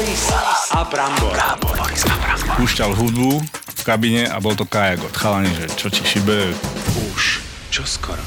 Boris a Brambor. Púšťal hudbu v kabine a bol to Kajagot. Chalani, že čo ti šibe? Už čoskoro.